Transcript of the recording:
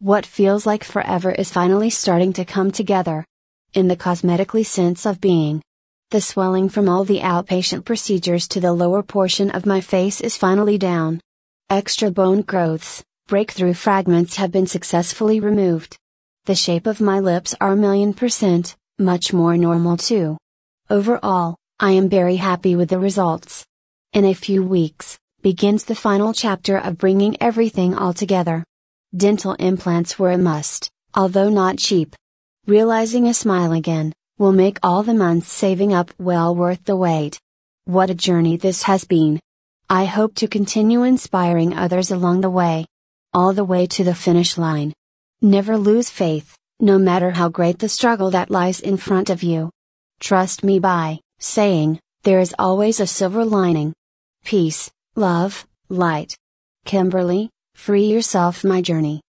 What feels like forever is finally starting to come together. In the cosmetically sense of being. The swelling from all the outpatient procedures to the lower portion of my face is finally down. Extra bone growths, breakthrough fragments have been successfully removed. The shape of my lips are a million percent, much more normal too. Overall, I am very happy with the results. In a few weeks, begins the final chapter of bringing everything all together. Dental implants were a must, although not cheap. Realizing a smile again, will make all the months saving up well worth the wait. What a journey this has been! I hope to continue inspiring others along the way. All the way to the finish line. Never lose faith, no matter how great the struggle that lies in front of you. Trust me by saying, there is always a silver lining. Peace, love, light. Kimberly, Free yourself my journey.